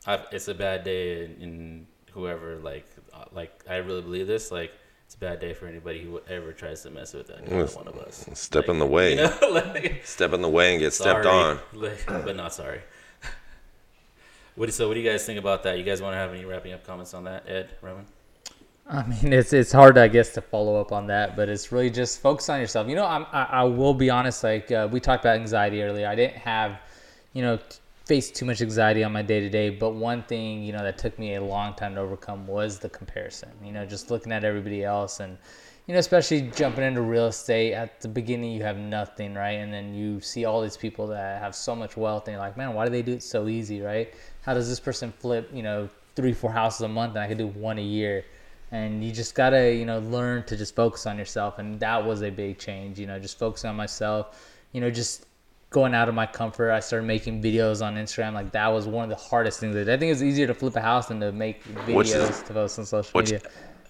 I, it's a bad day in, in whoever like uh, like I really believe this like. It's a bad day for anybody who ever tries to mess with Yes. one of us. Step in the way. You know, like, Step in the way and get stepped on. like, but not sorry. What do, so what do you guys think about that? You guys want to have any wrapping up comments on that, Ed, Raman? I mean, it's it's hard, I guess, to follow up on that, but it's really just focus on yourself. You know, I'm, I I will be honest. Like uh, we talked about anxiety earlier, I didn't have, you know, t- face too much anxiety on my day to day. But one thing, you know, that took me a long time to overcome was the comparison. You know, just looking at everybody else, and you know, especially jumping into real estate at the beginning, you have nothing, right? And then you see all these people that have so much wealth, and you're like, man, why do they do it so easy, right? How does this person flip, you know, three, four houses a month, and I could do one a year. And you just gotta, you know, learn to just focus on yourself, and that was a big change. You know, just focusing on myself. You know, just going out of my comfort. I started making videos on Instagram. Like that was one of the hardest things. I think it's easier to flip a house than to make videos to post on social media.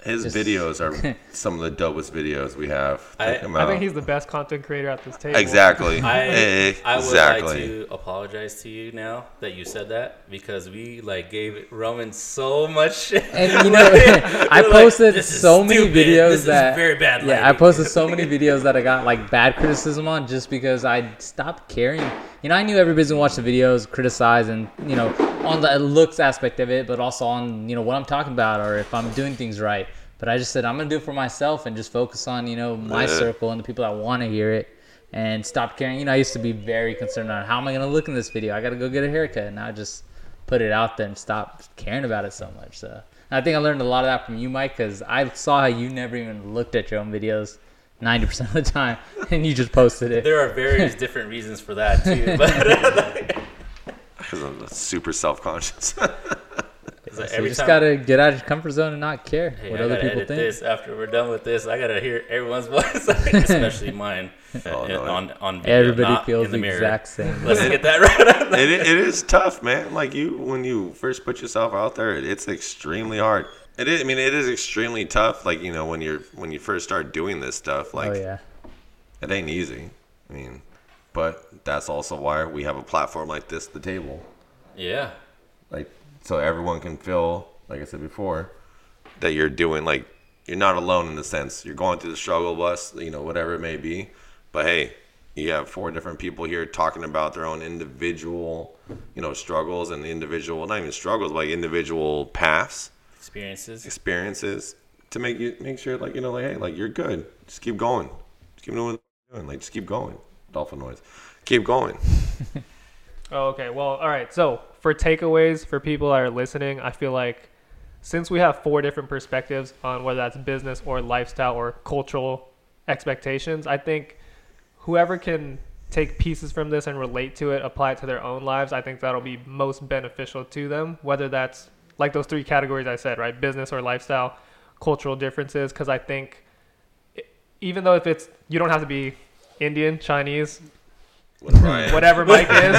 His Just- videos are some of the dopest videos we have. I- Check 'em I think he's the best content creator at this table. exactly. I, eh, eh, I would like to apologize to you now that you said that because we like gave Raman so much shit. And you know, I We're like, posted "This so many stupid. videos This is that very bad Yeah, I posted so many videos that I got like bad criticism on just because I stopped caring. You know, I knew everybody's gonna watch the videos, criticize, and you know, on the looks aspect of it, but also on you know what I'm talking about or if I'm doing things right. But I just said I'm gonna do it for myself and just focus on you know my Yeah. circle and the people that want to hear it. And stop caring. You know, I used to be very concerned on how am I gonna look in this video. I gotta go get a haircut, and I just put it out there and stop caring about it so much. So I think I learned a lot of that from you, Mike, because I saw how you never even looked at your own videos ninety percent of the time, and you just posted it. There are various different reasons for that too, but uh, Because I'm super self conscious. it's like So every you just time. gotta get out of your comfort zone and not care Hey, what I other gotta people edit think. this after we're done with this. I gotta hear everyone's voice, especially mine, Oh, no. on on video, Everybody not feels in the, the exact same. Let's get that right. it, it is tough, man. Like you, when you first put yourself out there, it's extremely hard. It is. I mean, it is extremely tough. Like you know, when you're when you first start doing this stuff, oh, like oh yeah, it ain't easy. I mean, but that's also why we have a platform like this, the table, yeah, like so everyone can feel, like I said before, that you're doing like you're not alone in the sense you're going through the struggle bus, you know, whatever it may be. But hey, you have four different people here talking about their own individual, you know, struggles and individual, not even struggles, but like individual paths, experiences. experiences to make you make sure, like you know, like hey, like you're good. Just keep going. Just keep doing what you're doing. Like just keep going. Dolphin noise. Keep going. Oh, okay. Well, all right. So for takeaways for people that are listening, I feel like since we have four different perspectives on whether that's business or lifestyle or cultural expectations, I think whoever can take pieces from this and relate to it, apply it to their own lives, I think that'll be most beneficial to them. Whether that's like those three categories I said, right? Business or lifestyle, cultural differences. Because I think even though if it's you don't have to be Indian, Chinese, Right. whatever Mike is,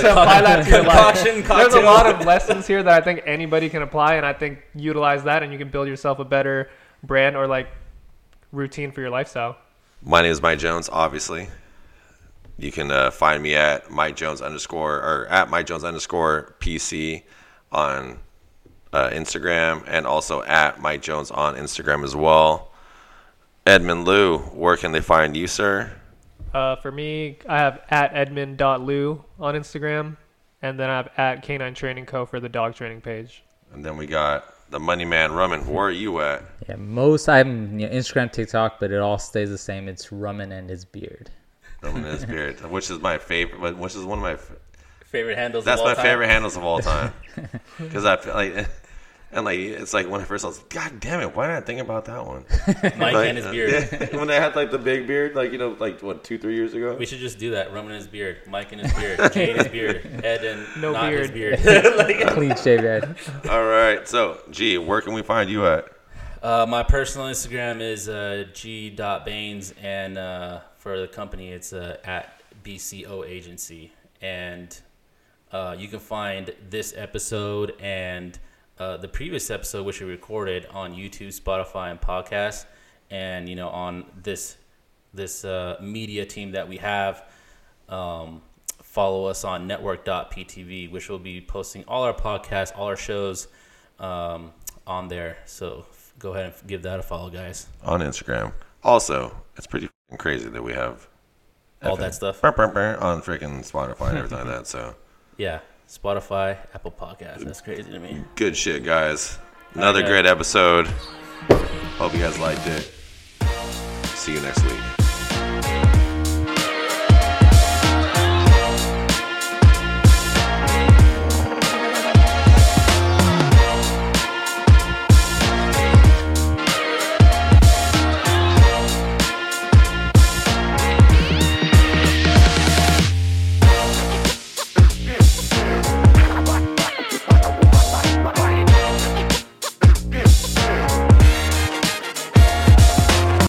to apply that to your life. Concoction There's a lot of lessons here that I think anybody can apply, and I think utilize that, and you can build yourself a better brand or like routine for your lifestyle. My name is Mike Jones. Obviously, you can uh, find me at Mike Jones underscore or at Mike Jones underscore PC on uh, Instagram and also at Mike Jones on Instagram as well. Edmund Lu, where can they find you, sir? Uh, for me, I have at edmund.lou on Instagram, and then I have at Canine Training Co. for the dog training page. And then we got the Money Man Raman. Where are you at? yeah. Most I'm you know, Instagram, TikTok, but it all stays the same. It's Raman and his beard. Raman and his beard, which is my favorite. Which is one of my. f- Favorite handles. That's of all my time. favorite handles of all time. Because I feel like, and like it's like when I first I was like, God damn it, why did I think about that one? Mike Like, and his beard. yeah, when I had like the big beard, like you know, like what two, three years ago. We should just do that. Raman and his beard, Mike and his beard, Jay and his beard, Ed and No not his beard. beard. like, Clean shave head. All right, so G, where can we find you at? uh, my personal Instagram is uh, g.baines, and uh, for the company, it's uh, at BCO Agency. And uh, you can find this episode and uh, the previous episode, which we recorded on YouTube, Spotify, and podcast, and you know on this this uh, media team that we have. Um, follow us on network.ptv, which will be posting all our podcasts, all our shows um, on there. So go ahead and give that a follow, guys. On Instagram. Also, it's pretty crazy that we have All FM that stuff. burr, burr, burr on freaking Spotify and everything like that. So Yeah, Spotify, Apple Podcasts. That's crazy to me. good shit, guys. Another Okay. great episode. Hope you guys liked it. See you next week.